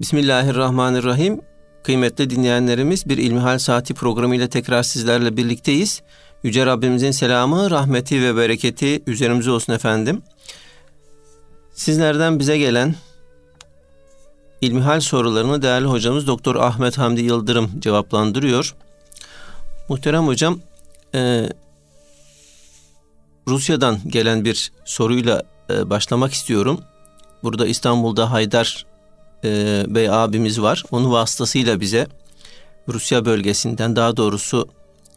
Bismillahirrahmanirrahim. Kıymetli dinleyenlerimiz bir İlmihal Saati programıyla tekrar sizlerle birlikteyiz. Yüce Rabbimizin selamı, rahmeti ve bereketi üzerimize olsun efendim. Sizlerden bize gelen İlmihal sorularını değerli hocamız Doktor Ahmet Hamdi Yıldırım cevaplandırıyor. Muhterem hocam, e, Rusya'dan gelen bir soruyla e, başlamak istiyorum. Burada İstanbul'da Haydar e, Bey abimiz var. Onun vasıtasıyla bize Rusya bölgesinden daha doğrusu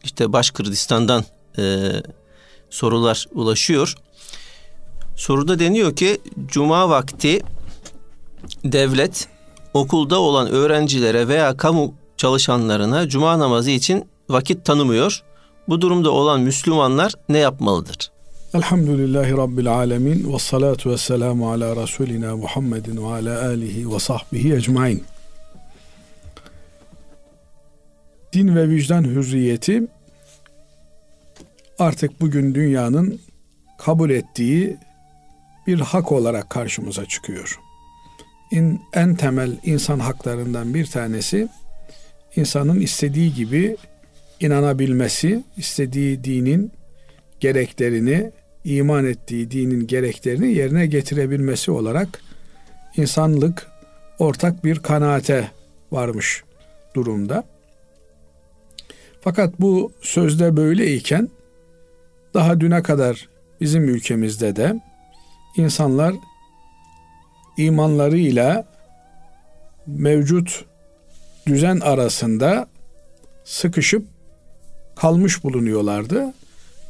işte Başkırdistan'dan e, sorular ulaşıyor. Soruda deniyor ki cuma vakti devlet okulda olan öğrencilere veya kamu çalışanlarına cuma namazı için vakit tanımıyor. Bu durumda olan Müslümanlar ne yapmalıdır? Elhamdülillahi Rabbil alemin ve salatu ve selamu ala Resulina Muhammedin ve ala alihi ve sahbihi ecmain. Din ve vicdan hürriyeti artık bugün dünyanın kabul ettiği bir hak olarak karşımıza çıkıyor. In, en temel insan haklarından bir tanesi insanın istediği gibi inanabilmesi, istediği dinin gereklerini, iman ettiği dinin gereklerini yerine getirebilmesi olarak insanlık ortak bir kanaate varmış durumda. Fakat bu sözde böyleyken daha düne kadar bizim ülkemizde de insanlar imanlarıyla mevcut düzen arasında sıkışıp kalmış bulunuyorlardı.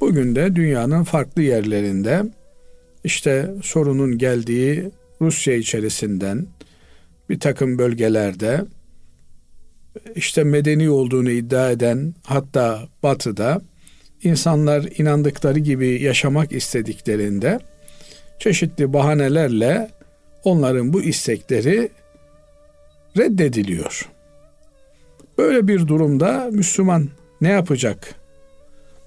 Bugün de dünyanın farklı yerlerinde işte sorunun geldiği Rusya içerisinden bir takım bölgelerde işte medeni olduğunu iddia eden hatta batıda insanlar inandıkları gibi yaşamak istediklerinde çeşitli bahanelerle onların bu istekleri reddediliyor. Böyle bir durumda Müslüman ne yapacak?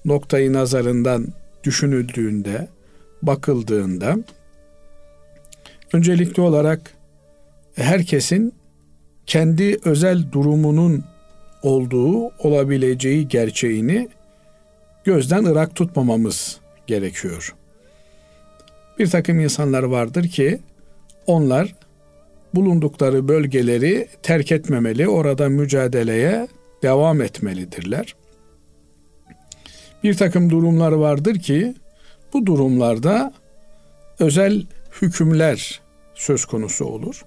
Noktayı nazarından düşünüldüğünde, bakıldığında öncelikli olarak herkesin kendi özel durumunun olduğu, olabileceği gerçeğini gözden ırak tutmamamız gerekiyor. Bir takım insanlar vardır ki onlar bulundukları bölgeleri terk etmemeli, orada mücadeleye devam etmelidirler. Bir takım durumlar vardır ki bu durumlarda özel hükümler söz konusu olur.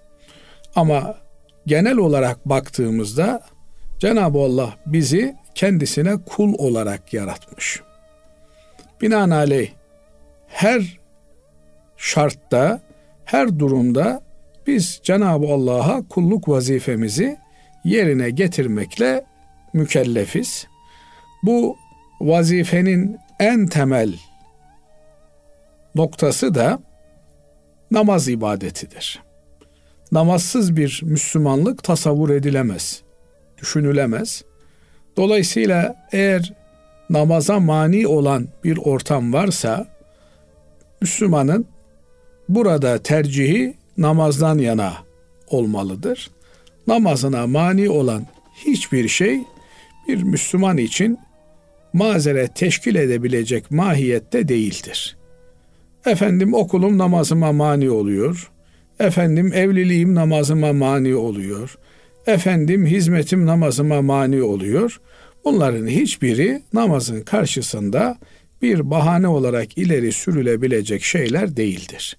Ama genel olarak baktığımızda Cenab-ı Allah bizi kendisine kul olarak yaratmış. Binaenaleyh her şartta, her durumda biz Cenab-ı Allah'a kulluk vazifemizi yerine getirmekle mükellefiz. Bu vazifenin en temel noktası da namaz ibadetidir. Namazsız bir Müslümanlık tasavvur edilemez, düşünülemez. Dolayısıyla eğer namaza mani olan bir ortam varsa Müslümanın burada tercihi namazdan yana olmalıdır. Namazına mani olan hiçbir şey bir Müslüman için mazeret teşkil edebilecek mahiyette değildir. Efendim okulum namazıma mani oluyor. Efendim evliliğim namazıma mani oluyor. Efendim hizmetim namazıma mani oluyor. Bunların hiçbiri namazın karşısında bir bahane olarak ileri sürülebilecek şeyler değildir.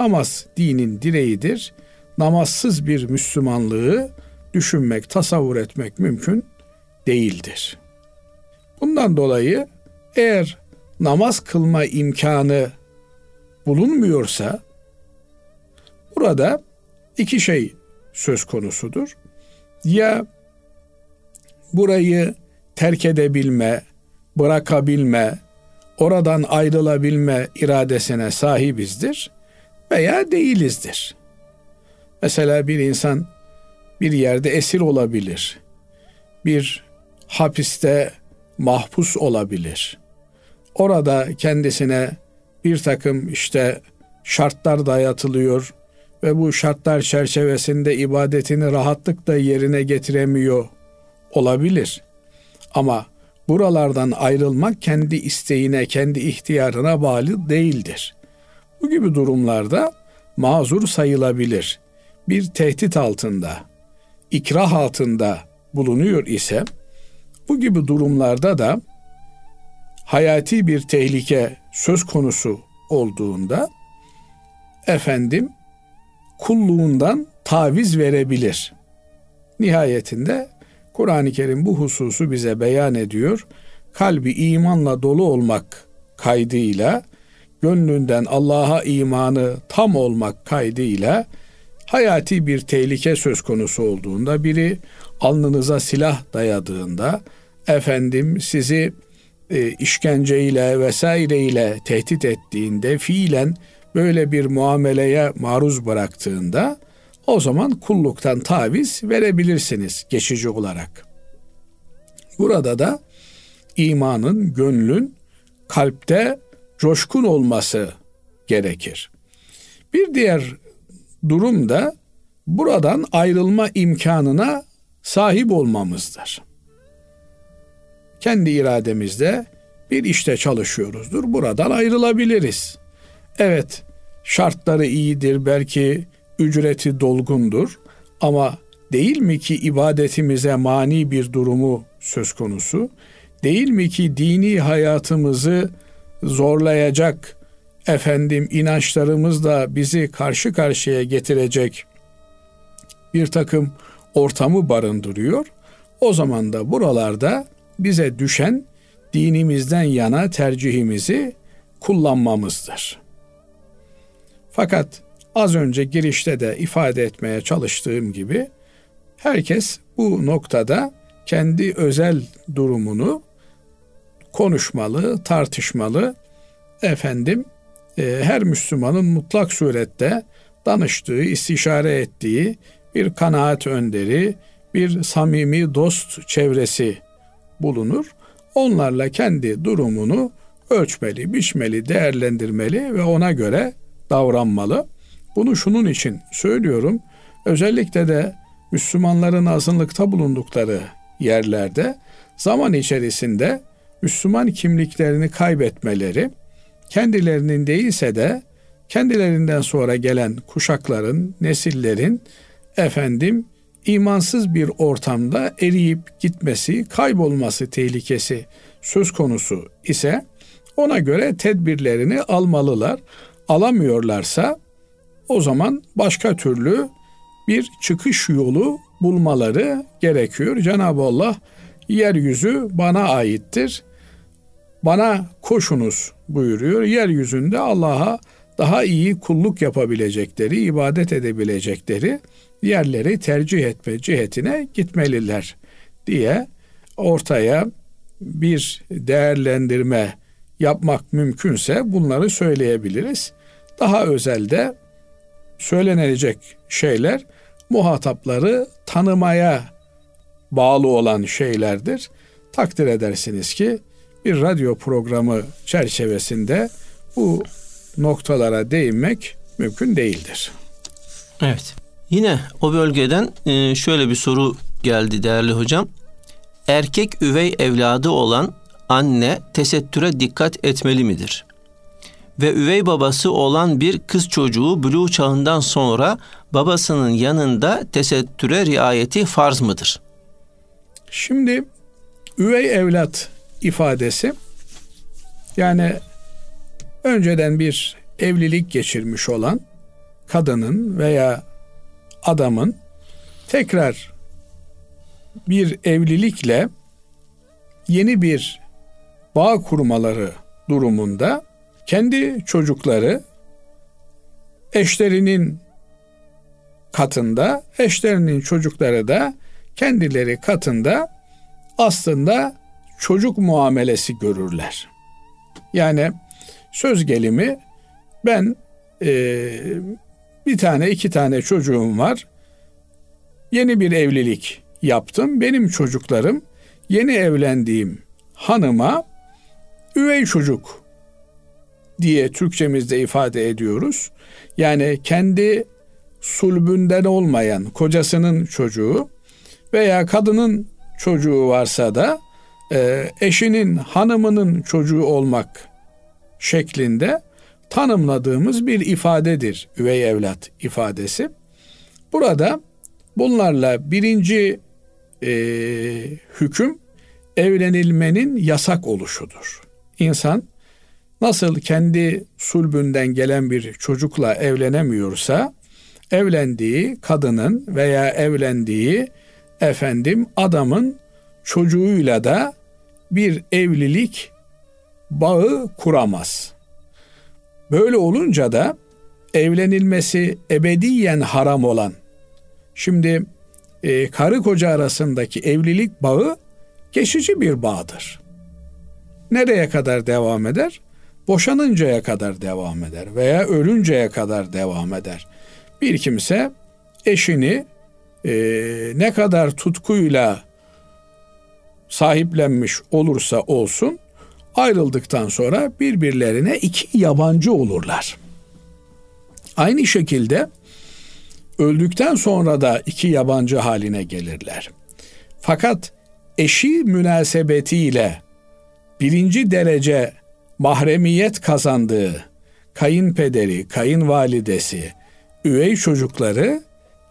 Namaz dinin direğidir. Namazsız bir Müslümanlığı düşünmek, tasavvur etmek mümkün değildir. Bundan dolayı eğer namaz kılma imkanı bulunmuyorsa burada iki şey söz konusudur. Ya burayı terk edebilme, bırakabilme, oradan ayrılabilme iradesine sahibizdir veya değilizdir. Mesela bir insan bir yerde esir olabilir. Bir hapiste mahpus olabilir. Orada kendisine bir takım işte şartlar dayatılıyor, ve bu şartlar çerçevesinde ibadetini rahatlıkla yerine getiremiyor olabilir. Ama buralardan ayrılmak kendi isteğine, kendi ihtiyarına bağlı değildir. Bu gibi durumlarda mazur sayılabilir. Bir tehdit altında, ikrah altında bulunuyor ise bu gibi durumlarda da hayati bir tehlike söz konusu olduğunda efendim kulluğundan taviz verebilir. Nihayetinde Kur'an-ı Kerim bu hususu bize beyan ediyor. Kalbi imanla dolu olmak kaydıyla, gönlünden Allah'a imanı tam olmak kaydıyla hayati bir tehlike söz konusu olduğunda biri alnınıza silah dayadığında efendim sizi e, işkenceyle vesaireyle tehdit ettiğinde fiilen böyle bir muameleye maruz bıraktığında o zaman kulluktan taviz verebilirsiniz geçici olarak. Burada da imanın, gönlün kalpte coşkun olması gerekir. Bir diğer durum da buradan ayrılma imkanına sahip olmamızdır. Kendi irademizde bir işte çalışıyoruzdur. Buradan ayrılabiliriz. Evet, şartları iyidir, belki ücreti dolgundur ama değil mi ki ibadetimize mani bir durumu söz konusu? Değil mi ki dini hayatımızı zorlayacak efendim inançlarımızla bizi karşı karşıya getirecek bir takım ortamı barındırıyor. O zaman da buralarda bize düşen dinimizden yana tercihimizi kullanmamızdır. Fakat az önce girişte de ifade etmeye çalıştığım gibi herkes bu noktada kendi özel durumunu konuşmalı, tartışmalı. Efendim e, her Müslümanın mutlak surette danıştığı, istişare ettiği bir kanaat önderi, bir samimi dost çevresi bulunur. Onlarla kendi durumunu ölçmeli, biçmeli, değerlendirmeli ve ona göre davranmalı. Bunu şunun için söylüyorum. Özellikle de Müslümanların azınlıkta bulundukları yerlerde zaman içerisinde Müslüman kimliklerini kaybetmeleri, kendilerinin değilse de kendilerinden sonra gelen kuşakların, nesillerin efendim imansız bir ortamda eriyip gitmesi, kaybolması tehlikesi söz konusu ise ona göre tedbirlerini almalılar. Alamıyorlarsa o zaman başka türlü bir çıkış yolu bulmaları gerekiyor. Cenab-ı Allah yeryüzü bana aittir. Bana koşunuz buyuruyor. Yeryüzünde Allah'a daha iyi kulluk yapabilecekleri, ibadet edebilecekleri yerleri tercih etme cihetine gitmeliler diye ortaya bir değerlendirme yapmak mümkünse bunları söyleyebiliriz. Daha özelde söylenilecek şeyler muhatapları tanımaya bağlı olan şeylerdir. Takdir edersiniz ki bir radyo programı çerçevesinde bu noktalara değinmek mümkün değildir. Evet. Yine o bölgeden e, şöyle bir soru geldi değerli hocam. Erkek üvey evladı olan anne tesettüre dikkat etmeli midir? Ve üvey babası olan bir kız çocuğu buluğ çağından sonra babasının yanında tesettüre riayeti farz mıdır? Şimdi üvey evlat ifadesi yani önceden bir evlilik geçirmiş olan kadının veya adamın tekrar bir evlilikle yeni bir bağ kurmaları durumunda kendi çocukları eşlerinin katında, eşlerinin çocukları da kendileri katında aslında çocuk muamelesi görürler. Yani söz gelimi ben e, bir tane iki tane çocuğum var. Yeni bir evlilik yaptım. Benim çocuklarım yeni evlendiğim hanıma üvey çocuk diye Türkçemizde ifade ediyoruz. Yani kendi sulbünden olmayan kocasının çocuğu veya kadının çocuğu varsa da e, eşinin hanımının çocuğu olmak şeklinde tanımladığımız bir ifadedir üvey evlat ifadesi. Burada bunlarla birinci e, hüküm evlenilmenin yasak oluşudur. İnsan nasıl kendi sulbünden gelen bir çocukla evlenemiyorsa evlendiği kadının veya evlendiği efendim adamın çocuğuyla da bir evlilik bağı kuramaz. Böyle olunca da evlenilmesi ebediyen haram olan şimdi e, karı koca arasındaki evlilik bağı geçici bir bağdır. Nereye kadar devam eder? Boşanıncaya kadar devam eder veya ölünceye kadar devam eder. Bir kimse eşini e, ne kadar tutkuyla sahiplenmiş olursa olsun ayrıldıktan sonra birbirlerine iki yabancı olurlar. Aynı şekilde öldükten sonra da iki yabancı haline gelirler. Fakat eşi münasebetiyle birinci derece mahremiyet kazandığı kayınpederi, kayınvalidesi, üvey çocukları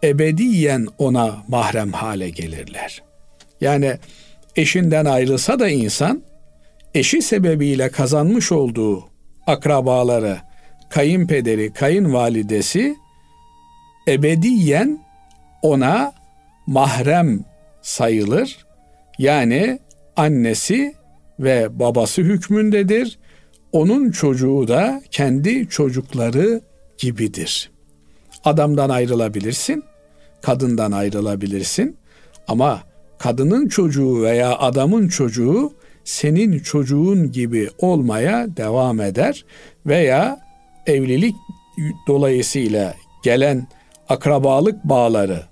ebediyen ona mahrem hale gelirler. Yani eşinden ayrılsa da insan eşi sebebiyle kazanmış olduğu akrabaları, kayınpederi, kayınvalidesi ebediyen ona mahrem sayılır. Yani annesi ve babası hükmündedir. Onun çocuğu da kendi çocukları gibidir. Adamdan ayrılabilirsin, kadından ayrılabilirsin ama kadının çocuğu veya adamın çocuğu senin çocuğun gibi olmaya devam eder veya evlilik dolayısıyla gelen akrabalık bağları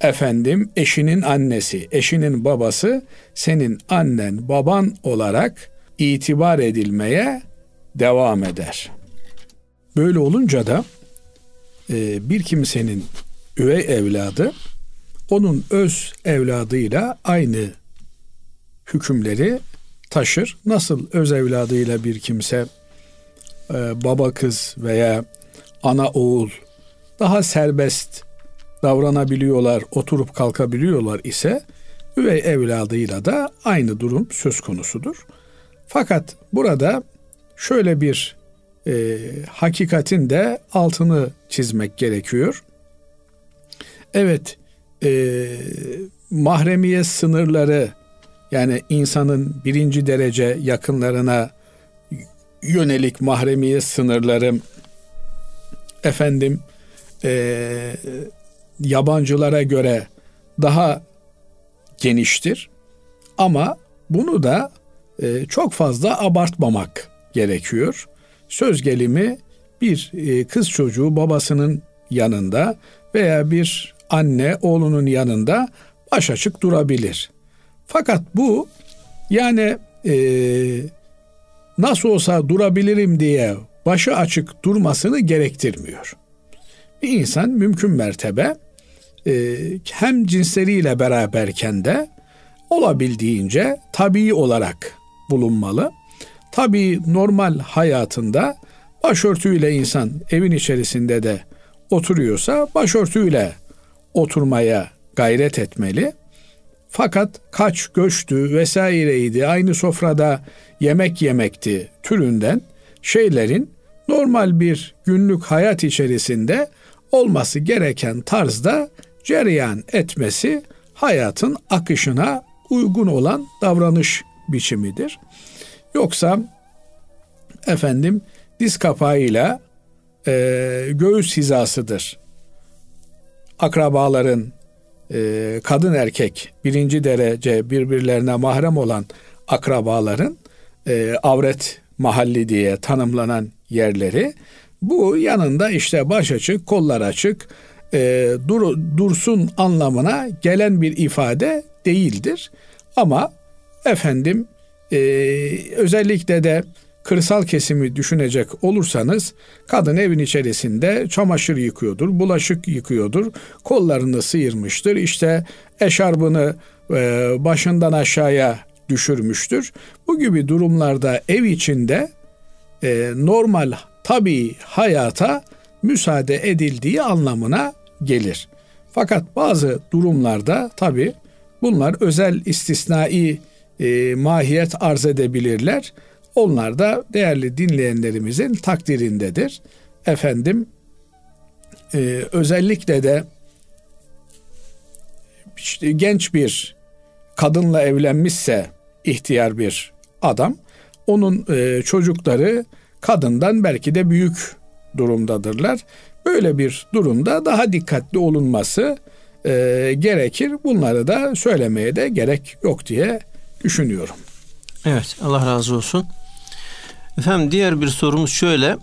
efendim eşinin annesi, eşinin babası senin annen, baban olarak itibar edilmeye devam eder. Böyle olunca da e, bir kimsenin üvey evladı onun öz evladıyla aynı hükümleri taşır. Nasıl öz evladıyla bir kimse e, baba kız veya ana oğul daha serbest davranabiliyorlar, oturup kalkabiliyorlar ise üvey evladıyla da aynı durum söz konusudur. Fakat burada şöyle bir e, hakikatin de altını çizmek gerekiyor. Evet, e, mahremiyet sınırları yani insanın birinci derece yakınlarına yönelik mahremiyet sınırları efendim e, yabancılara göre daha geniştir. Ama bunu da e, çok fazla abartmamak gerekiyor. Söz gelimi bir e, kız çocuğu babasının yanında veya bir anne oğlunun yanında baş açık durabilir. Fakat bu yani e, nasıl olsa durabilirim diye başı açık durmasını gerektirmiyor. Bir insan mümkün mertebe e, hem cinsleriyle beraberken de olabildiğince tabii olarak bulunmalı. Tabii normal hayatında başörtüyle insan evin içerisinde de oturuyorsa başörtüyle oturmaya gayret etmeli. Fakat kaç göçtü vesaireydi aynı sofrada yemek yemekti türünden şeylerin normal bir günlük hayat içerisinde olması gereken tarzda cereyan etmesi hayatın akışına uygun olan davranış biçimidir. Yoksa efendim diz kapağıyla e, göğüs hizasıdır. Akrabaların e, kadın erkek birinci derece birbirlerine mahrem olan akrabaların e, avret mahalli diye tanımlanan yerleri bu yanında işte baş açık, kollar açık, e, dur, dursun anlamına gelen bir ifade değildir. Ama efendim e, özellikle de kırsal kesimi düşünecek olursanız kadın evin içerisinde çamaşır yıkıyordur, bulaşık yıkıyordur, kollarını sıyırmıştır, işte eşarbını e, başından aşağıya düşürmüştür. Bu gibi durumlarda ev içinde e, normal tabii hayata müsaade edildiği anlamına gelir. Fakat bazı durumlarda tabi bunlar özel istisnai e, mahiyet arz edebilirler. Onlar da değerli dinleyenlerimizin takdirindedir. Efendim e, özellikle de işte genç bir kadınla evlenmişse ihtiyar bir adam onun e, çocukları kadından belki de büyük durumdadırlar. Böyle bir durumda daha dikkatli olunması e, gerekir. Bunları da söylemeye de gerek yok diye düşünüyorum. Evet Allah razı olsun. Efendim diğer bir sorumuz şöyle.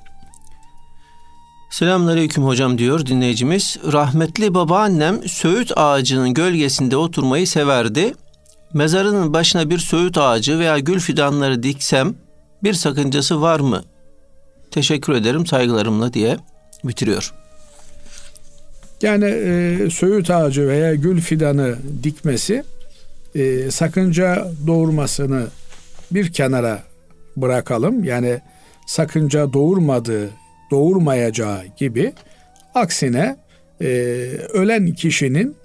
Selamünaleyküm hocam diyor dinleyicimiz. Rahmetli babaannem söğüt ağacının gölgesinde oturmayı severdi. Mezarının başına bir söğüt ağacı veya gül fidanları diksem bir sakıncası var mı? Teşekkür ederim saygılarımla diye bitiriyor. Yani e, söğüt ağacı veya gül fidanı dikmesi e, sakınca doğurmasını bir kenara bırakalım. Yani sakınca doğurmadığı, doğurmayacağı gibi aksine e, ölen kişinin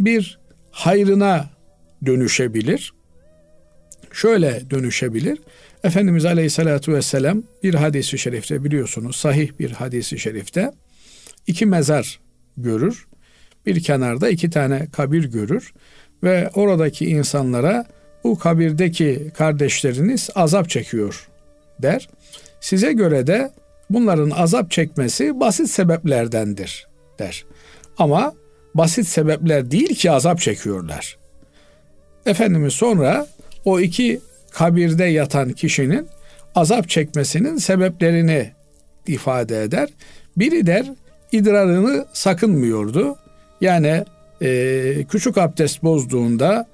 bir hayrına dönüşebilir. Şöyle dönüşebilir. Efendimiz Aleyhisselatü Vesselam bir hadisi şerifte biliyorsunuz sahih bir hadisi şerifte iki mezar görür. Bir kenarda iki tane kabir görür ve oradaki insanlara bu kabirdeki kardeşleriniz azap çekiyor der. Size göre de bunların azap çekmesi basit sebeplerdendir der. Ama basit sebepler değil ki azap çekiyorlar. Efendimiz sonra o iki kabirde yatan kişinin azap çekmesinin sebeplerini ifade eder. Biri der idrarını sakınmıyordu. Yani e, küçük abdest bozduğunda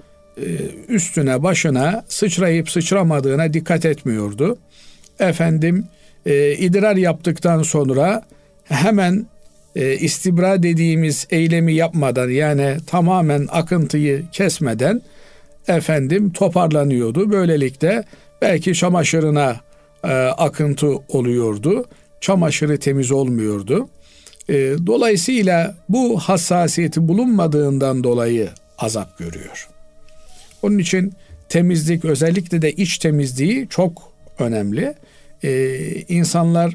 üstüne başına sıçrayıp sıçramadığına dikkat etmiyordu. Efendim e, idrar yaptıktan sonra hemen e, istibra dediğimiz eylemi yapmadan yani tamamen akıntıyı kesmeden efendim toparlanıyordu. Böylelikle belki çamaşırına e, akıntı oluyordu. Çamaşırı temiz olmuyordu. E, dolayısıyla bu hassasiyeti bulunmadığından dolayı azap görüyor. Onun için temizlik özellikle de iç temizliği çok önemli. E, insanlar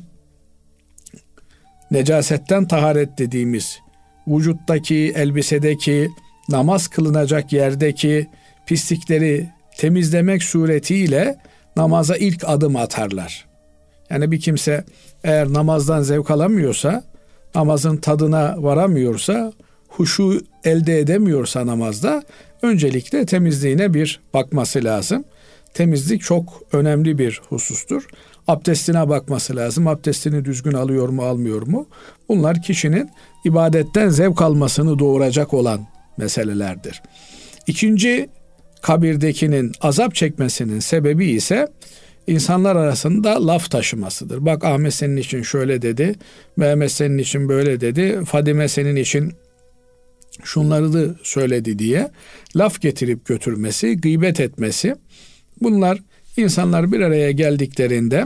necasetten taharet dediğimiz vücuttaki, elbisedeki, namaz kılınacak yerdeki pislikleri temizlemek suretiyle namaza ilk adım atarlar. Yani bir kimse eğer namazdan zevk alamıyorsa, namazın tadına varamıyorsa, huşu elde edemiyorsa namazda öncelikle temizliğine bir bakması lazım. Temizlik çok önemli bir husustur. Abdestine bakması lazım. Abdestini düzgün alıyor mu almıyor mu? Bunlar kişinin ibadetten zevk almasını doğuracak olan meselelerdir. İkinci kabirdekinin azap çekmesinin sebebi ise insanlar arasında laf taşımasıdır. Bak Ahmet senin için şöyle dedi, Mehmet senin için böyle dedi, Fadime senin için şunları da söyledi diye laf getirip götürmesi, gıybet etmesi. Bunlar insanlar bir araya geldiklerinde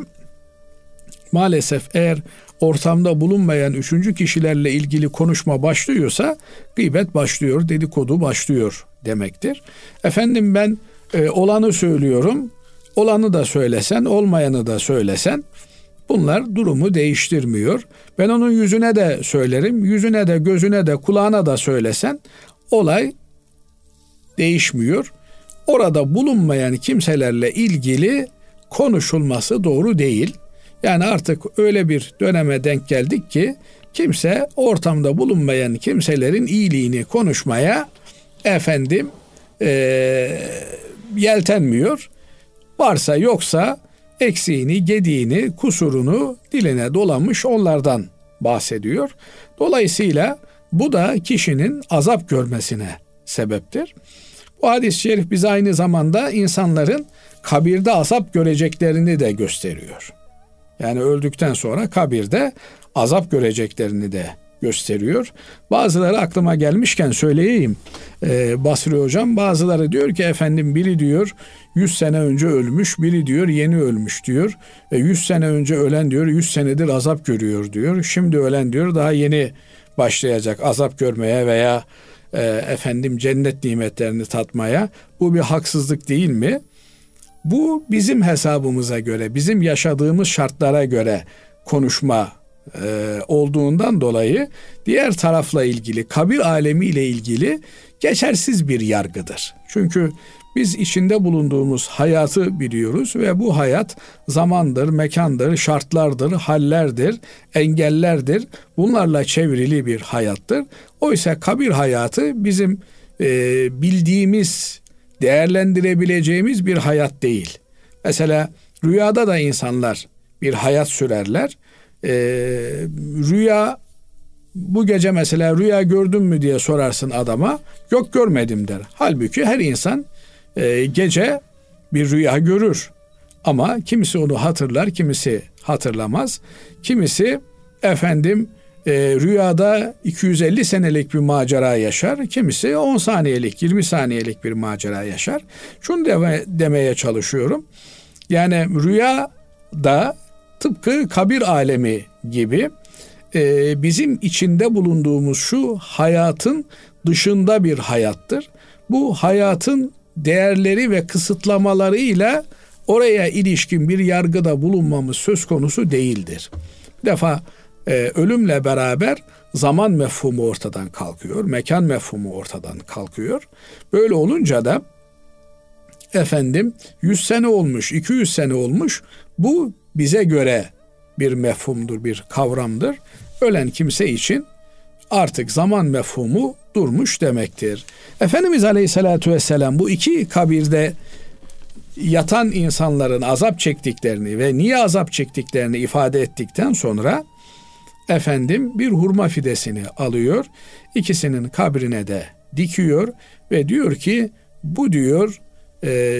maalesef eğer ortamda bulunmayan üçüncü kişilerle ilgili konuşma başlıyorsa gıybet başlıyor, dedikodu başlıyor demektir. Efendim ben e, olanı söylüyorum, olanı da söylesen, olmayanı da söylesen bunlar durumu değiştirmiyor. Ben onun yüzüne de söylerim, yüzüne de, gözüne de, kulağına da söylesen olay değişmiyor. Orada bulunmayan kimselerle ilgili konuşulması doğru değil. Yani artık öyle bir döneme denk geldik ki kimse ortamda bulunmayan kimselerin iyiliğini konuşmaya efendim e, yeltenmiyor. Varsa yoksa eksiğini, gediğini, kusurunu diline dolamış onlardan bahsediyor. Dolayısıyla bu da kişinin azap görmesine sebeptir. O hadis-i şerif bize aynı zamanda insanların kabirde azap göreceklerini de gösteriyor. Yani öldükten sonra kabirde azap göreceklerini de gösteriyor. Bazıları aklıma gelmişken söyleyeyim. Ee, Basri hocam bazıları diyor ki efendim biri diyor 100 sene önce ölmüş, biri diyor yeni ölmüş diyor. E, 100 sene önce ölen diyor 100 senedir azap görüyor diyor. Şimdi ölen diyor daha yeni başlayacak azap görmeye veya e, efendim cennet nimetlerini tatmaya. Bu bir haksızlık değil mi? Bu bizim hesabımıza göre, bizim yaşadığımız şartlara göre konuşma e, olduğundan dolayı diğer tarafla ilgili, kabir alemi ile ilgili geçersiz bir yargıdır. Çünkü biz içinde bulunduğumuz hayatı biliyoruz ve bu hayat zamandır, mekandır, şartlardır, hallerdir, engellerdir. Bunlarla çevrili bir hayattır. Oysa kabir hayatı bizim e, bildiğimiz, değerlendirebileceğimiz bir hayat değil. Mesela rüyada da insanlar bir hayat sürerler. E, rüya bu gece mesela rüya gördün mü diye sorarsın adama. Yok görmedim der. Halbuki her insan e, gece bir rüya görür. Ama kimisi onu hatırlar, kimisi hatırlamaz. Kimisi efendim e, rüyada 250 senelik bir macera yaşar. Kimisi 10 saniyelik, 20 saniyelik bir macera yaşar. Şunu deme, demeye çalışıyorum. Yani rüya da tıpkı kabir alemi gibi e, bizim içinde bulunduğumuz şu hayatın dışında bir hayattır. Bu hayatın değerleri ve kısıtlamalarıyla oraya ilişkin bir yargıda bulunmamız söz konusu değildir. Bir defa e, ölümle beraber zaman mefhumu ortadan kalkıyor, mekan mefhumu ortadan kalkıyor. Böyle olunca da efendim 100 sene olmuş, 200 sene olmuş bu bize göre bir mefhumdur, bir kavramdır. Ölen kimse için artık zaman mefhumu durmuş demektir. Efendimiz Aleyhisselatü Vesselam bu iki kabirde yatan insanların azap çektiklerini ve niye azap çektiklerini ifade ettikten sonra efendim bir hurma fidesini alıyor. ikisinin kabrine de dikiyor ve diyor ki bu diyor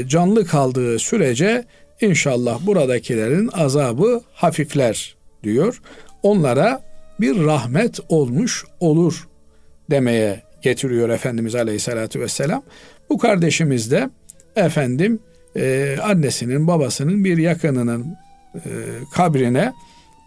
canlı kaldığı sürece inşallah buradakilerin azabı hafifler diyor. Onlara bir rahmet olmuş olur demeye getiriyor Efendimiz Aleyhisselatü Vesselam. Bu kardeşimiz de efendim e, annesinin babasının bir yakınının e, kabrine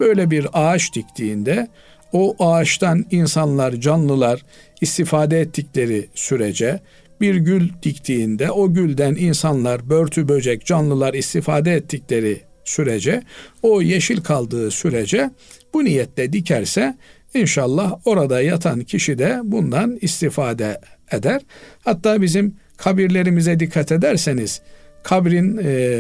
böyle bir ağaç diktiğinde o ağaçtan insanlar, canlılar istifade ettikleri sürece bir gül diktiğinde o gülden insanlar, börtü böcek, canlılar istifade ettikleri sürece o yeşil kaldığı sürece bu niyetle dikerse İnşallah orada yatan kişi de bundan istifade eder. Hatta bizim kabirlerimize dikkat ederseniz kabrin e,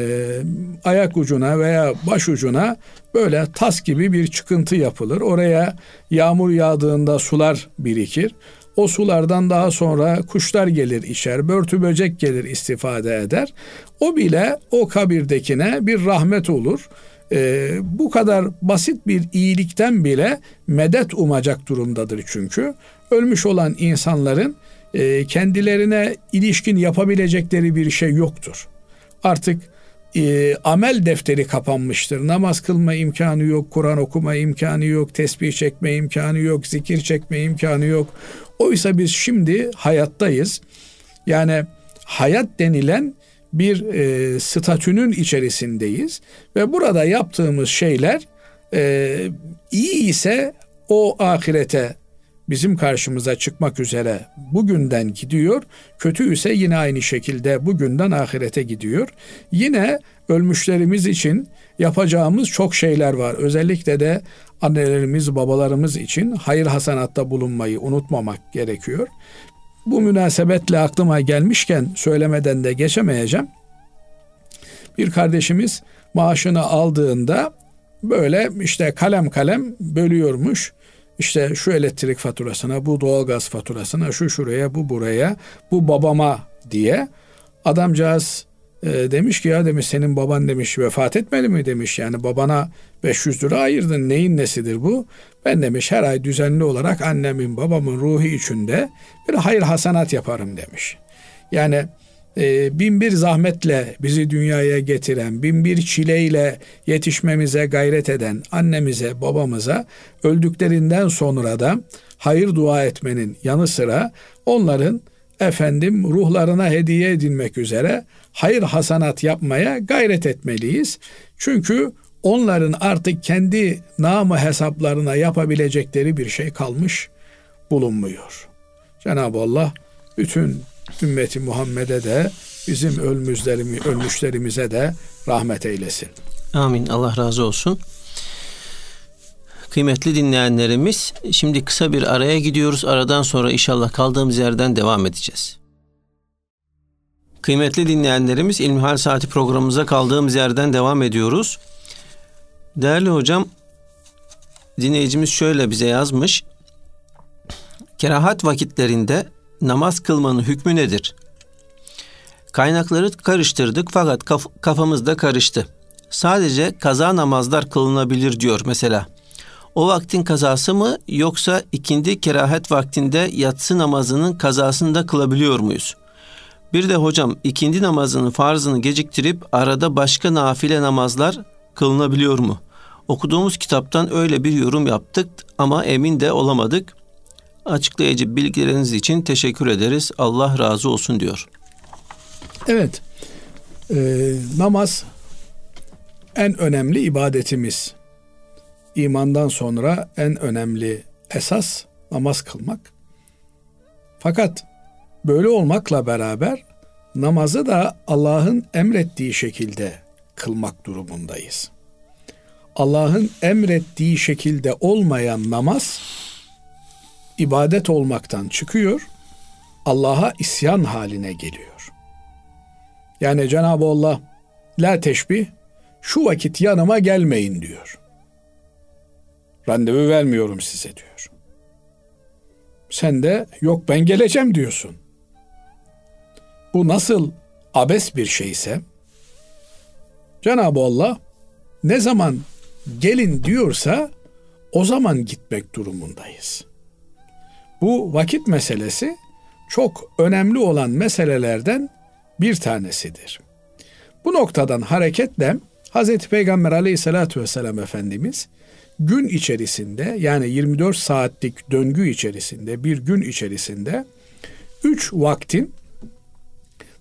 ayak ucuna veya baş ucuna böyle tas gibi bir çıkıntı yapılır. Oraya yağmur yağdığında sular birikir. O sulardan daha sonra kuşlar gelir içer, börtü böcek gelir istifade eder. O bile o kabirdekine bir rahmet olur e, bu kadar basit bir iyilikten bile medet umacak durumdadır çünkü. Ölmüş olan insanların e, kendilerine ilişkin yapabilecekleri bir şey yoktur. Artık e, amel defteri kapanmıştır. Namaz kılma imkanı yok, Kur'an okuma imkanı yok, tesbih çekme imkanı yok, zikir çekme imkanı yok. Oysa biz şimdi hayattayız. Yani hayat denilen bir e, statünün içerisindeyiz ve burada yaptığımız şeyler e, iyi ise o ahirete bizim karşımıza çıkmak üzere bugünden gidiyor. Kötü ise yine aynı şekilde bugünden ahirete gidiyor. Yine ölmüşlerimiz için yapacağımız çok şeyler var. Özellikle de annelerimiz, babalarımız için hayır hasanatta bulunmayı unutmamak gerekiyor. Bu münasebetle aklıma gelmişken söylemeden de geçemeyeceğim. Bir kardeşimiz maaşını aldığında böyle işte kalem kalem bölüyormuş. İşte şu elektrik faturasına, bu doğalgaz faturasına, şu şuraya, bu buraya, bu babama diye. Adamcağız e, demiş ki ya demiş senin baban demiş vefat etmeli mi demiş. Yani babana 500 lira ayırdın neyin nesidir bu? Ben demiş her ay düzenli olarak annemin babamın ruhu içinde bir hayır hasanat yaparım demiş. Yani e, bin bir zahmetle bizi dünyaya getiren, bin bir çileyle yetişmemize gayret eden annemize, babamıza öldüklerinden sonra da hayır dua etmenin yanı sıra onların efendim ruhlarına hediye edilmek üzere hayır hasanat yapmaya gayret etmeliyiz. Çünkü onların artık kendi namı hesaplarına yapabilecekleri bir şey kalmış bulunmuyor. Cenab-ı Allah bütün ümmeti Muhammed'e de bizim ölmüşlerimi, ölmüşlerimize de rahmet eylesin. Amin. Allah razı olsun. Kıymetli dinleyenlerimiz, şimdi kısa bir araya gidiyoruz. Aradan sonra inşallah kaldığımız yerden devam edeceğiz. Kıymetli dinleyenlerimiz, İlmihal Saati programımıza kaldığımız yerden devam ediyoruz. Değerli hocam, dinleyicimiz şöyle bize yazmış. Kerahat vakitlerinde namaz kılmanın hükmü nedir? Kaynakları karıştırdık fakat kaf- kafamızda karıştı. Sadece kaza namazlar kılınabilir diyor mesela. O vaktin kazası mı yoksa ikindi kerahet vaktinde yatsı namazının kazasını da kılabiliyor muyuz? Bir de hocam ikindi namazının farzını geciktirip arada başka nafile namazlar kılınabiliyor mu? Okuduğumuz kitaptan öyle bir yorum yaptık ama emin de olamadık. Açıklayıcı bilgileriniz için teşekkür ederiz. Allah razı olsun diyor. Evet. Ee, namaz en önemli ibadetimiz. İmandan sonra en önemli esas namaz kılmak. Fakat böyle olmakla beraber namazı da Allah'ın emrettiği şekilde kılmak durumundayız. Allah'ın emrettiği şekilde olmayan namaz ibadet olmaktan çıkıyor, Allah'a isyan haline geliyor. Yani Cenab-ı Allah la teşbih şu vakit yanıma gelmeyin diyor. Randevu vermiyorum size diyor. Sen de yok ben geleceğim diyorsun. Bu nasıl abes bir şeyse Cenab-ı Allah ne zaman gelin diyorsa o zaman gitmek durumundayız. Bu vakit meselesi çok önemli olan meselelerden bir tanesidir. Bu noktadan hareketle Hz. Peygamber aleyhissalatü vesselam Efendimiz gün içerisinde yani 24 saatlik döngü içerisinde bir gün içerisinde üç vaktin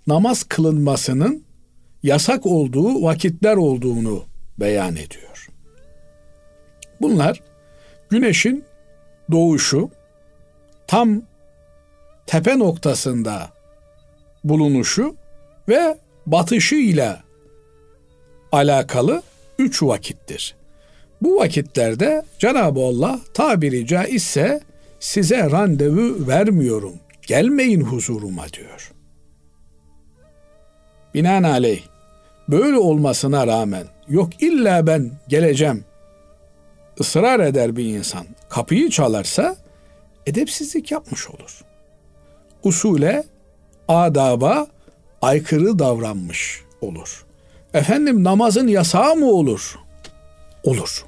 namaz kılınmasının yasak olduğu vakitler olduğunu beyan ediyor. Bunlar güneşin doğuşu, tam tepe noktasında bulunuşu ve batışıyla alakalı üç vakittir. Bu vakitlerde Cenab-ı Allah tabiri caizse size randevu vermiyorum. Gelmeyin huzuruma diyor. Binaenaleyh böyle olmasına rağmen yok illa ben geleceğim ısrar eder bir insan kapıyı çalarsa edepsizlik yapmış olur. Usule, adaba aykırı davranmış olur. Efendim namazın yasağı mı olur? Olur.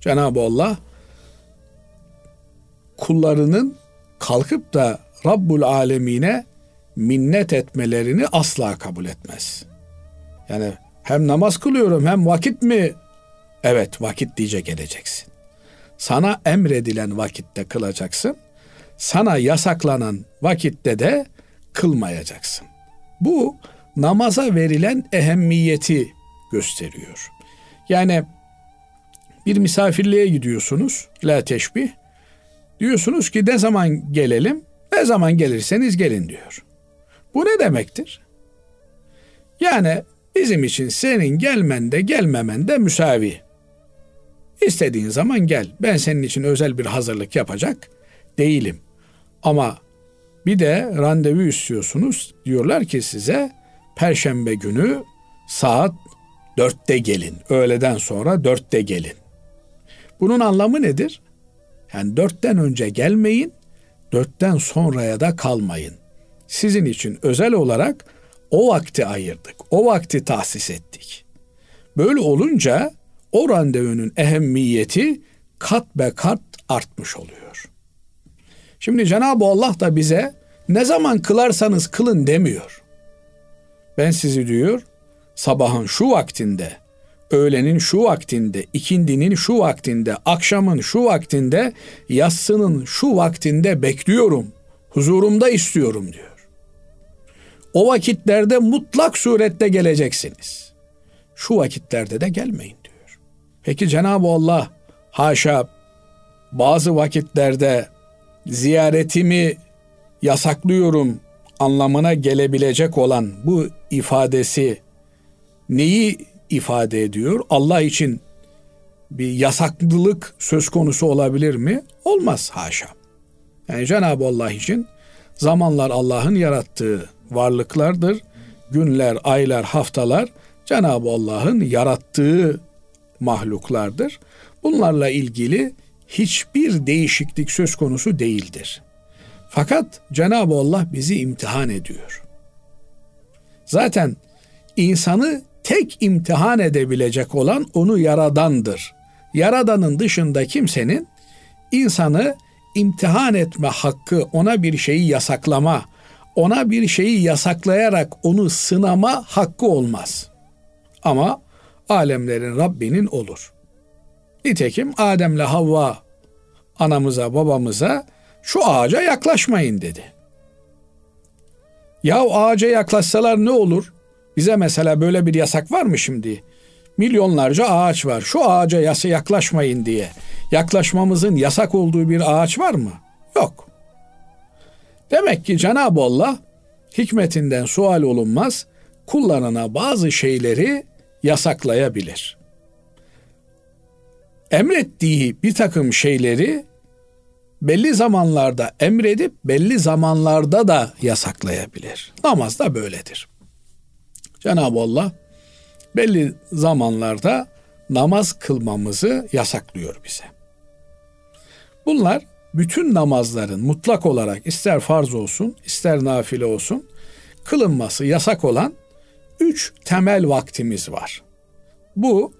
Cenab-ı Allah kullarının kalkıp da Rabbul Alemine minnet etmelerini asla kabul etmez. Yani hem namaz kılıyorum hem vakit mi? Evet vakit diye geleceksin. Sana emredilen vakitte kılacaksın. Sana yasaklanan vakitte de kılmayacaksın. Bu namaza verilen ehemmiyeti gösteriyor. Yani bir misafirliğe gidiyorsunuz. La teşbih. Diyorsunuz ki ne zaman gelelim? Ne zaman gelirseniz gelin diyor. Bu ne demektir? Yani bizim için senin gelmen de gelmemen de müsavi. İstediğin zaman gel. Ben senin için özel bir hazırlık yapacak değilim. Ama bir de randevu istiyorsunuz. Diyorlar ki size perşembe günü saat dörtte gelin. Öğleden sonra dörtte gelin. Bunun anlamı nedir? Yani dörtten önce gelmeyin, dörtten sonraya da kalmayın. Sizin için özel olarak o vakti ayırdık, o vakti tahsis ettik. Böyle olunca o randevunun ehemmiyeti kat be kat artmış oluyor. Şimdi Cenab-ı Allah da bize ne zaman kılarsanız kılın demiyor. ben sizi diyor sabahın şu vaktinde, öğlenin şu vaktinde, ikindinin şu vaktinde, akşamın şu vaktinde, yatsının şu vaktinde bekliyorum. Huzurumda istiyorum diyor. O vakitlerde mutlak surette geleceksiniz. Şu vakitlerde de gelmeyin. Peki Cenab-ı Allah haşa bazı vakitlerde ziyaretimi yasaklıyorum anlamına gelebilecek olan bu ifadesi neyi ifade ediyor? Allah için bir yasaklılık söz konusu olabilir mi? Olmaz haşa. Yani Cenab-ı Allah için zamanlar Allah'ın yarattığı varlıklardır. Günler, aylar, haftalar Cenab-ı Allah'ın yarattığı mahluklardır. Bunlarla ilgili hiçbir değişiklik söz konusu değildir. Fakat Cenab-ı Allah bizi imtihan ediyor. Zaten insanı tek imtihan edebilecek olan onu yaradandır. Yaradanın dışında kimsenin insanı imtihan etme hakkı, ona bir şeyi yasaklama, ona bir şeyi yasaklayarak onu sınama hakkı olmaz. Ama alemlerin Rabbinin olur. Nitekim Adem'le Havva anamıza babamıza şu ağaca yaklaşmayın dedi. Ya ağaca yaklaşsalar ne olur? Bize mesela böyle bir yasak var mı şimdi? Milyonlarca ağaç var. Şu ağaca yasa yaklaşmayın diye. Yaklaşmamızın yasak olduğu bir ağaç var mı? Yok. Demek ki Cenab-ı Allah hikmetinden sual olunmaz kullarına bazı şeyleri yasaklayabilir. Emrettiği bir takım şeyleri belli zamanlarda emredip belli zamanlarda da yasaklayabilir. Namaz da böyledir. Cenab-ı Allah belli zamanlarda namaz kılmamızı yasaklıyor bize. Bunlar bütün namazların mutlak olarak ister farz olsun ister nafile olsun kılınması yasak olan üç temel vaktimiz var. Bu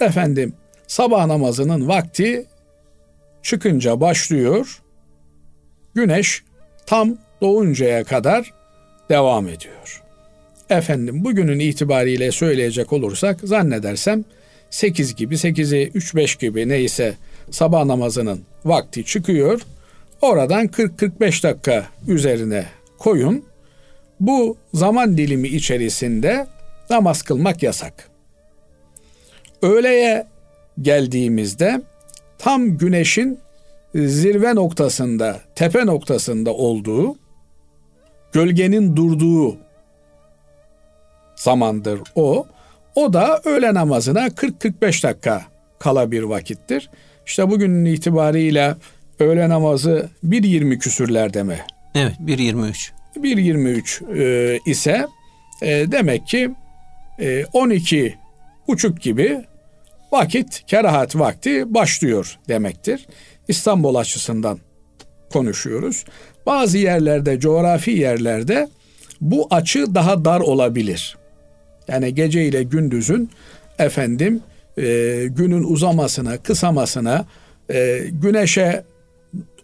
efendim sabah namazının vakti çıkınca başlıyor. Güneş tam doğuncaya kadar devam ediyor. Efendim bugünün itibariyle söyleyecek olursak zannedersem 8 gibi 8'i 3-5 gibi neyse sabah namazının vakti çıkıyor. Oradan 40-45 dakika üzerine koyun. Bu zaman dilimi içerisinde namaz kılmak yasak. Öğleye geldiğimizde tam güneşin zirve noktasında, tepe noktasında olduğu, gölgenin durduğu zamandır o. O da öğle namazına 40-45 dakika kala bir vakittir. İşte bugünün itibariyle öğle namazı 1.20 küsürlerde mi? Evet 1.23. 1.23 e, ise e, demek ki e, 12 buçuk gibi vakit, kerahat vakti başlıyor demektir. İstanbul açısından konuşuyoruz. Bazı yerlerde, coğrafi yerlerde bu açı daha dar olabilir. Yani gece ile gündüzün efendim e, günün uzamasına, kısamasına, e, güneşe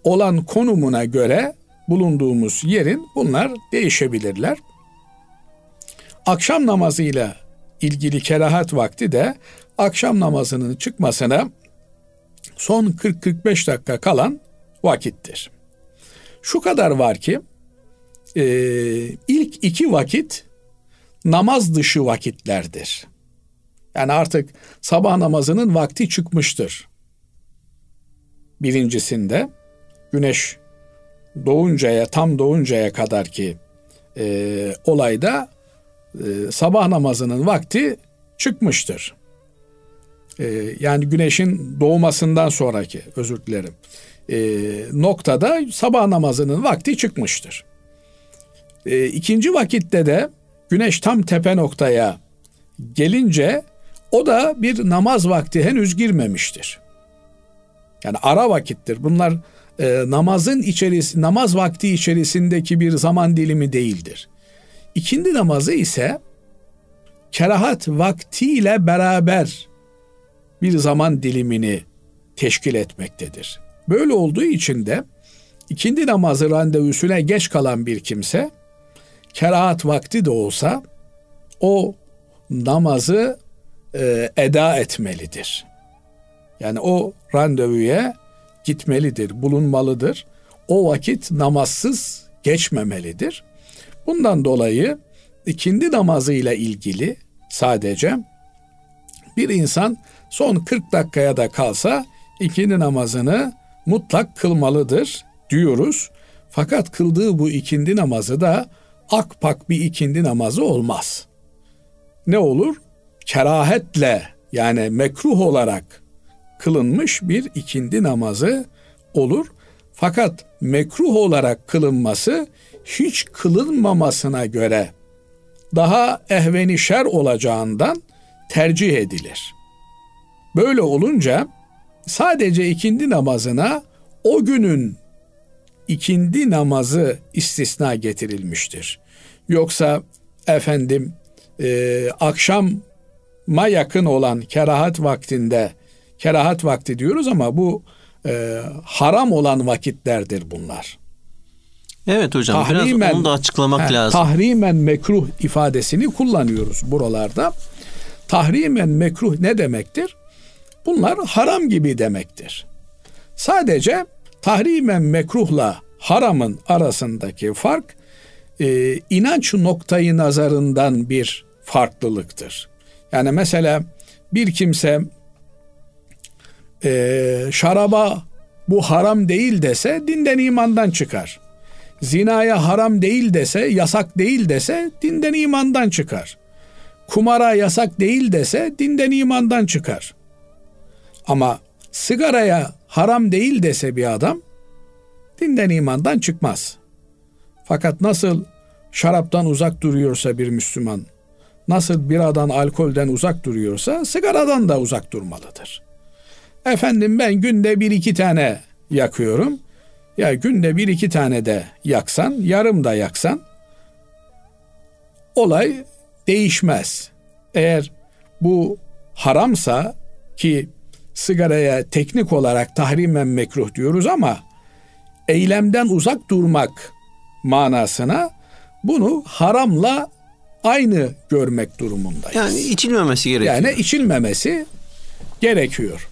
olan konumuna göre bulunduğumuz yerin bunlar değişebilirler. Akşam namazıyla ilgili kerahat vakti de akşam namazının çıkmasına son 40-45 dakika kalan vakittir. Şu kadar var ki e, ilk iki vakit namaz dışı vakitlerdir. Yani artık sabah namazının vakti çıkmıştır. Birincisinde güneş doğuncaya tam doğuncaya kadar ki e, olayda e, sabah namazının vakti çıkmıştır. E, yani güneşin doğmasından sonraki özür dilerim e, noktada sabah namazının vakti çıkmıştır. E, ikinci vakitte de güneş tam tepe noktaya gelince o da bir namaz vakti henüz girmemiştir. Yani ara vakittir. Bunlar e, namazın içerisi namaz vakti içerisindeki bir zaman dilimi değildir. İkindi namazı ise kerahat vaktiyle beraber bir zaman dilimini teşkil etmektedir. Böyle olduğu için de ikindi namazı randevusuna geç kalan bir kimse kerahat vakti de olsa o namazı e, eda etmelidir. Yani o randevuya gitmelidir, bulunmalıdır. O vakit namazsız geçmemelidir. Bundan dolayı ikindi namazıyla ilgili sadece bir insan son 40 dakikaya da kalsa ikindi namazını mutlak kılmalıdır diyoruz. Fakat kıldığı bu ikindi namazı da akpak bir ikindi namazı olmaz. Ne olur? Kerahetle yani mekruh olarak kılınmış bir ikindi namazı olur. Fakat mekruh olarak kılınması hiç kılınmamasına göre daha ehveni şer olacağından tercih edilir. Böyle olunca sadece ikindi namazına o günün ikindi namazı istisna getirilmiştir. Yoksa efendim e, akşama yakın olan kerahat vaktinde kerahat vakti diyoruz ama bu e, haram olan vakitlerdir bunlar. Evet hocam tahrimen, biraz onu da açıklamak he, lazım. Tahrimen mekruh ifadesini kullanıyoruz buralarda. Tahrimen mekruh ne demektir? Bunlar haram gibi demektir. Sadece tahrimen mekruhla haramın arasındaki fark e, inanç noktayı nazarından bir farklılıktır. Yani mesela bir kimse e, şaraba bu haram değil dese dinden imandan çıkar. Zinaya haram değil dese, yasak değil dese dinden imandan çıkar. Kumara yasak değil dese dinden imandan çıkar. Ama sigaraya haram değil dese bir adam dinden imandan çıkmaz. Fakat nasıl şaraptan uzak duruyorsa bir Müslüman, nasıl biradan, alkolden uzak duruyorsa sigaradan da uzak durmalıdır. Efendim ben günde bir iki tane yakıyorum. Ya günde bir iki tane de yaksan, yarım da yaksan olay değişmez. Eğer bu haramsa ki sigaraya teknik olarak tahrimen mekruh diyoruz ama eylemden uzak durmak manasına bunu haramla aynı görmek durumundayız. Yani içilmemesi gerekiyor. Yani içilmemesi gerekiyor.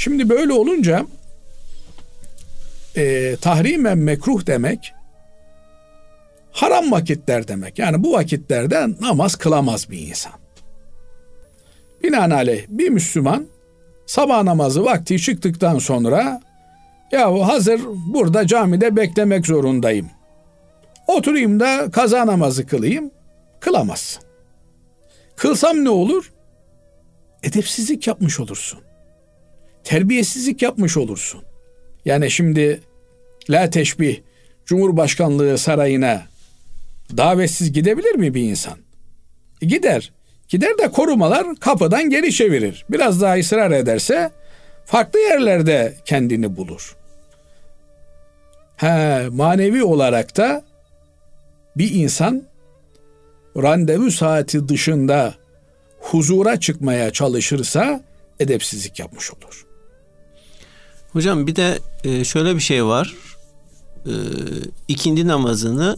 Şimdi böyle olunca e, tahrimen mekruh demek haram vakitler demek. Yani bu vakitlerde namaz kılamaz bir insan. Binaenaleyh bir Müslüman sabah namazı vakti çıktıktan sonra ya hazır burada camide beklemek zorundayım. Oturayım da kaza namazı kılayım. Kılamazsın. Kılsam ne olur? Edepsizlik yapmış olursun. Terbiyesizlik yapmış olursun. Yani şimdi la teşbih Cumhurbaşkanlığı sarayına davetsiz gidebilir mi bir insan? E gider. Gider de korumalar kapıdan geri çevirir. Biraz daha ısrar ederse farklı yerlerde kendini bulur. He, manevi olarak da bir insan randevu saati dışında huzura çıkmaya çalışırsa edepsizlik yapmış olur. Hocam bir de e, şöyle bir şey var. E, ikindi namazını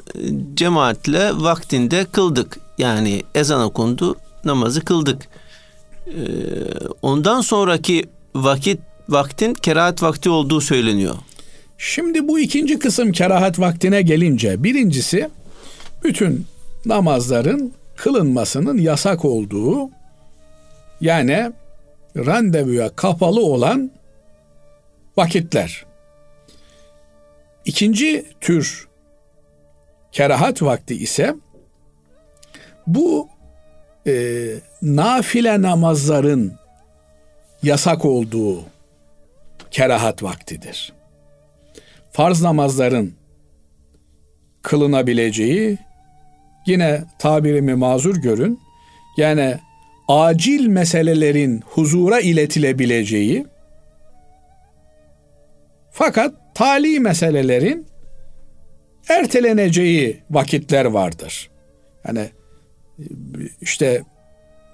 cemaatle vaktinde kıldık. Yani ezan okundu, namazı kıldık. E, ondan sonraki vakit vaktin kerahat vakti olduğu söyleniyor. Şimdi bu ikinci kısım kerahat vaktine gelince birincisi bütün namazların kılınmasının yasak olduğu yani randevuya kapalı olan vakitler. İkinci tür kerahat vakti ise bu e, nafile namazların yasak olduğu kerahat vaktidir. Farz namazların kılınabileceği yine tabirimi mazur görün. Yani acil meselelerin huzura iletilebileceği fakat tali meselelerin erteleneceği vakitler vardır. Yani işte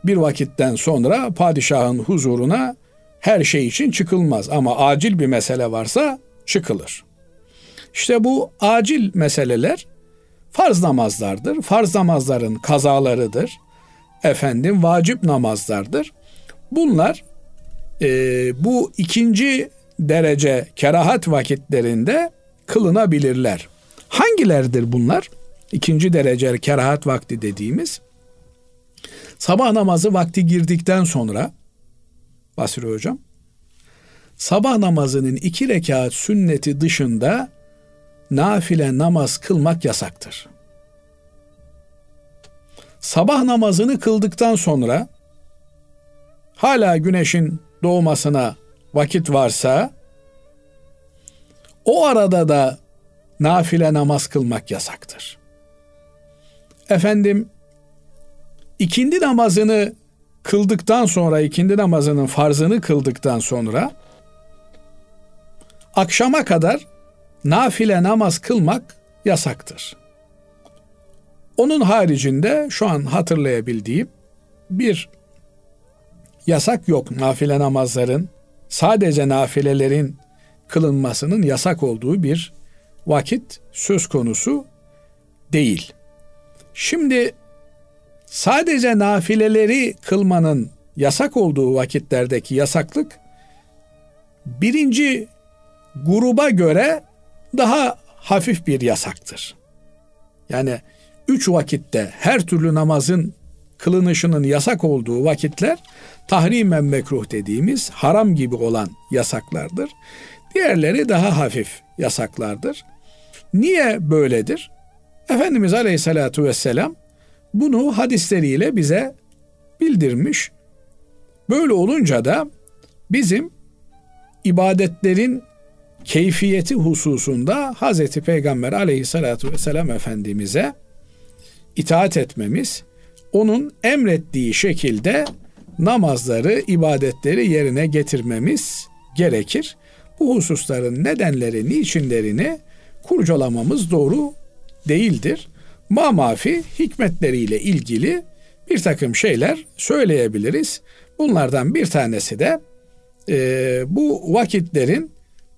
bir vakitten sonra padişahın huzuruna her şey için çıkılmaz ama acil bir mesele varsa çıkılır. İşte bu acil meseleler farz namazlardır. Farz namazların kazalarıdır. efendim vacip namazlardır. Bunlar e, bu ikinci derece kerahat vakitlerinde kılınabilirler. Hangilerdir bunlar? İkinci derece kerahat vakti dediğimiz sabah namazı vakti girdikten sonra Basri Hocam sabah namazının iki rekat sünneti dışında nafile namaz kılmak yasaktır. Sabah namazını kıldıktan sonra hala güneşin doğmasına vakit varsa o arada da nafile namaz kılmak yasaktır. Efendim ikindi namazını kıldıktan sonra ikindi namazının farzını kıldıktan sonra akşama kadar nafile namaz kılmak yasaktır. Onun haricinde şu an hatırlayabildiğim bir yasak yok nafile namazların sadece nafilelerin kılınmasının yasak olduğu bir vakit söz konusu değil. Şimdi sadece nafileleri kılmanın yasak olduğu vakitlerdeki yasaklık birinci gruba göre daha hafif bir yasaktır. Yani üç vakitte her türlü namazın kılınışının yasak olduğu vakitler tahrimen mekruh dediğimiz haram gibi olan yasaklardır. Diğerleri daha hafif yasaklardır. Niye böyledir? Efendimiz Aleyhisselatü Vesselam bunu hadisleriyle bize bildirmiş. Böyle olunca da bizim ibadetlerin keyfiyeti hususunda Hazreti Peygamber Aleyhisselatü Vesselam Efendimiz'e itaat etmemiz, onun emrettiği şekilde namazları, ibadetleri yerine getirmemiz gerekir. Bu hususların nedenleri, niçinlerini kurcalamamız doğru değildir. Mamafi hikmetleriyle ilgili bir takım şeyler söyleyebiliriz. Bunlardan bir tanesi de e, bu vakitlerin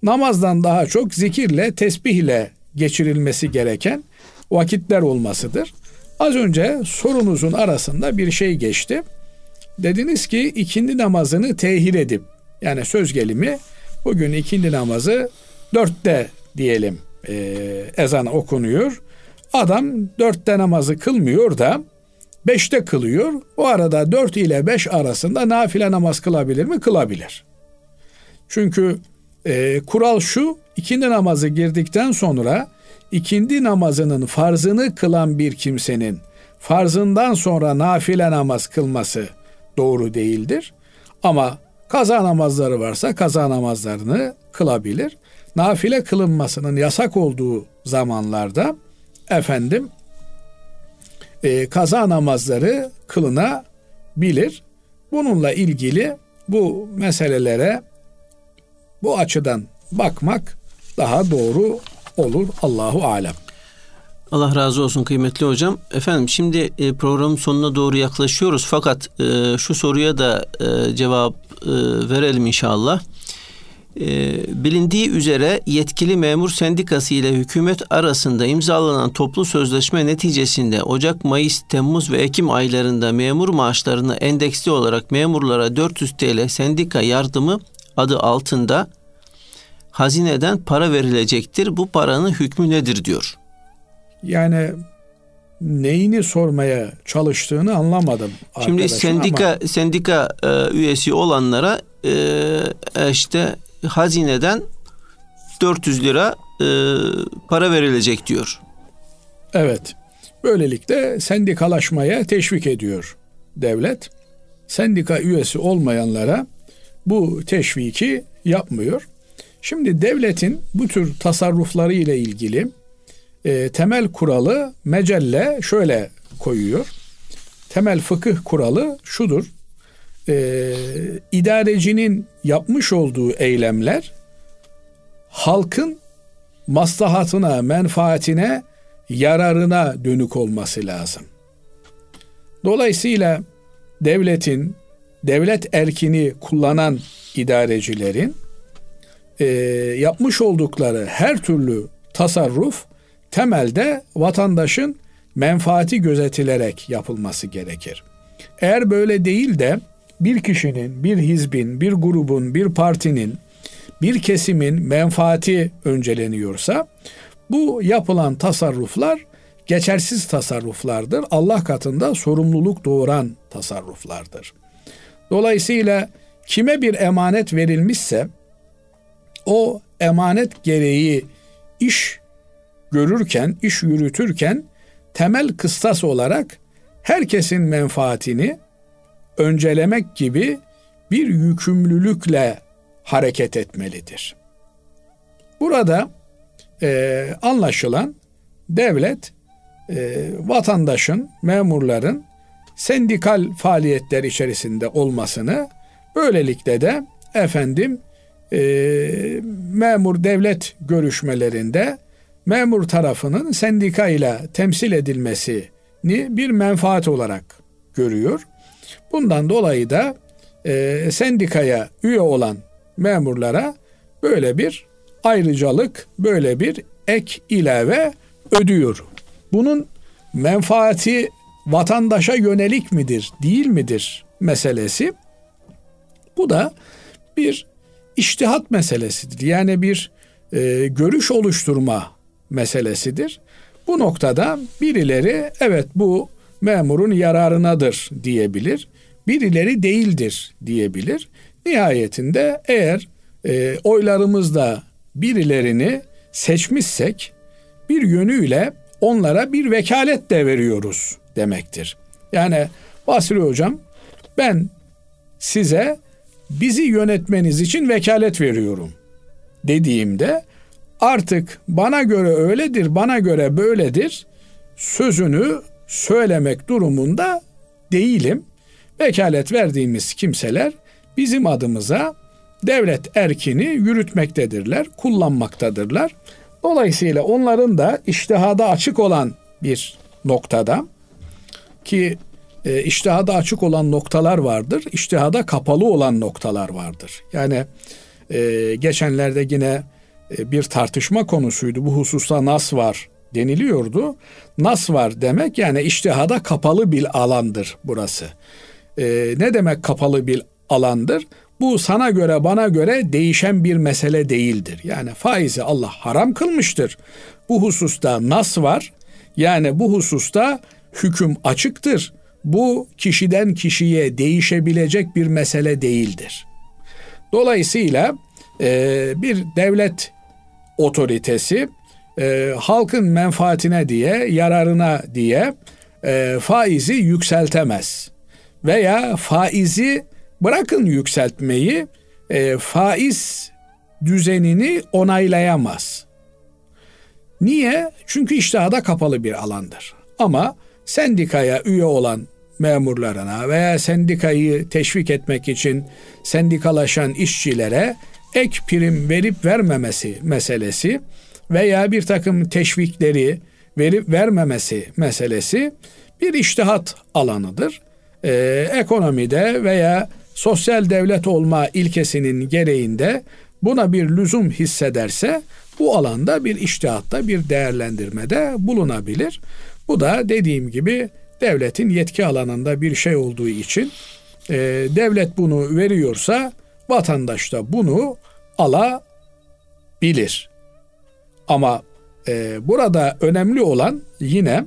namazdan daha çok zikirle, tesbihle geçirilmesi gereken vakitler olmasıdır. Az önce sorunuzun arasında bir şey geçti. Dediniz ki ikindi namazını tehir edip yani söz gelimi bugün ikindi namazı dörtte diyelim e, ezan okunuyor. Adam dörtte namazı kılmıyor da beşte kılıyor. O arada dört ile beş arasında nafile namaz kılabilir mi? Kılabilir. Çünkü e, kural şu ikindi namazı girdikten sonra ikindi namazının farzını kılan bir kimsenin farzından sonra nafile namaz kılması doğru değildir. Ama kaza namazları varsa kaza namazlarını kılabilir. Nafile kılınmasının yasak olduğu zamanlarda efendim e, kaza namazları kılınabilir. Bununla ilgili bu meselelere bu açıdan bakmak daha doğru olur. Allahu alem. Allah razı olsun kıymetli hocam. Efendim şimdi e, programın sonuna doğru yaklaşıyoruz fakat e, şu soruya da e, cevap verelim inşallah. Bilindiği üzere yetkili memur sendikası ile hükümet arasında imzalanan toplu sözleşme neticesinde Ocak, Mayıs, Temmuz ve Ekim aylarında memur maaşlarını endeksli olarak memurlara 400 TL sendika yardımı adı altında hazineden para verilecektir. Bu paranın hükmü nedir diyor. Yani neyini sormaya çalıştığını anlamadım. Şimdi sendika ama... sendika e, üyesi olanlara e, e işte hazineden 400 lira e, para verilecek diyor. Evet. Böylelikle sendikalaşmaya teşvik ediyor devlet. Sendika üyesi olmayanlara bu teşviki yapmıyor. Şimdi devletin bu tür tasarrufları ile ilgili e, temel kuralı mecelle şöyle koyuyor. Temel fıkıh kuralı şudur. E, idarecinin yapmış olduğu eylemler halkın maslahatına, menfaatine, yararına dönük olması lazım. Dolayısıyla devletin, devlet erkini kullanan idarecilerin e, yapmış oldukları her türlü tasarruf temelde vatandaşın menfaati gözetilerek yapılması gerekir. Eğer böyle değil de bir kişinin, bir hizbin, bir grubun, bir partinin, bir kesimin menfaati önceleniyorsa bu yapılan tasarruflar geçersiz tasarruflardır. Allah katında sorumluluk doğuran tasarruflardır. Dolayısıyla kime bir emanet verilmişse o emanet gereği iş görürken, iş yürütürken temel kıstas olarak herkesin menfaatini öncelemek gibi bir yükümlülükle hareket etmelidir. Burada e, anlaşılan devlet e, vatandaşın, memurların sendikal faaliyetler içerisinde olmasını böylelikle de efendim e, memur devlet görüşmelerinde memur tarafının sendika ile temsil edilmesini bir menfaat olarak görüyor. Bundan dolayı da e, sendikaya üye olan memurlara böyle bir ayrıcalık, böyle bir ek ilave ödüyor. Bunun menfaati vatandaşa yönelik midir, değil midir meselesi. Bu da bir iştihat meselesidir. Yani bir e, görüş oluşturma meselesidir. Bu noktada birileri evet bu memurun yararınadır diyebilir. Birileri değildir diyebilir. Nihayetinde eğer e, oylarımızda birilerini seçmişsek bir yönüyle onlara bir vekalet de veriyoruz demektir. Yani Basri Hocam ben size bizi yönetmeniz için vekalet veriyorum dediğimde artık bana göre öyledir, bana göre böyledir sözünü söylemek durumunda değilim. Vekalet verdiğimiz kimseler bizim adımıza devlet erkini yürütmektedirler, kullanmaktadırlar. Dolayısıyla onların da iştihada açık olan bir noktada ki e, iştihada açık olan noktalar vardır, iştihada kapalı olan noktalar vardır. Yani e, geçenlerde yine bir tartışma konusuydu. Bu hususta nas var deniliyordu. Nas var demek yani iştihada kapalı bir alandır burası. E, ne demek kapalı bir alandır? Bu sana göre bana göre değişen bir mesele değildir. Yani faizi Allah haram kılmıştır. Bu hususta nas var. Yani bu hususta hüküm açıktır. Bu kişiden kişiye değişebilecek bir mesele değildir. Dolayısıyla e, bir devlet otoritesi e, halkın menfaatine diye, yararına diye e, faizi yükseltemez. Veya faizi bırakın yükseltmeyi, e, faiz düzenini onaylayamaz. Niye? Çünkü iştihada kapalı bir alandır. Ama sendikaya üye olan memurlarına veya sendikayı teşvik etmek için sendikalaşan işçilere ek prim verip vermemesi meselesi veya bir takım teşvikleri verip vermemesi meselesi bir iştihat alanıdır. Ee, ekonomide veya sosyal devlet olma ilkesinin gereğinde buna bir lüzum hissederse bu alanda bir iştihatta bir değerlendirmede bulunabilir. Bu da dediğim gibi devletin yetki alanında bir şey olduğu için e, devlet bunu veriyorsa vatandaş da bunu alabilir. Ama e, burada önemli olan yine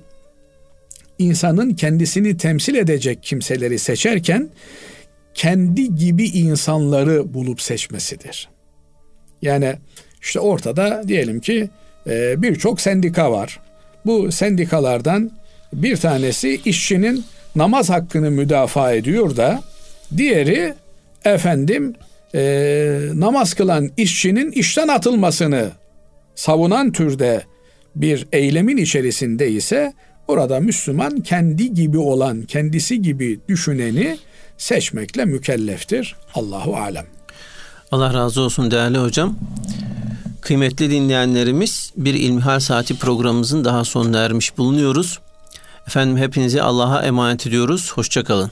insanın kendisini temsil edecek kimseleri seçerken kendi gibi insanları bulup seçmesidir. Yani işte ortada diyelim ki e, birçok sendika var. Bu sendikalardan bir tanesi işçinin namaz hakkını müdafaa ediyor da diğeri efendim e, namaz kılan işçinin işten atılmasını savunan türde bir eylemin içerisinde ise burada Müslüman kendi gibi olan, kendisi gibi düşüneni seçmekle mükelleftir. Allahu alem. Allah razı olsun değerli hocam. Kıymetli dinleyenlerimiz bir İlmihal Saati programımızın daha sonuna ermiş bulunuyoruz. Efendim hepinizi Allah'a emanet ediyoruz. Hoşçakalın.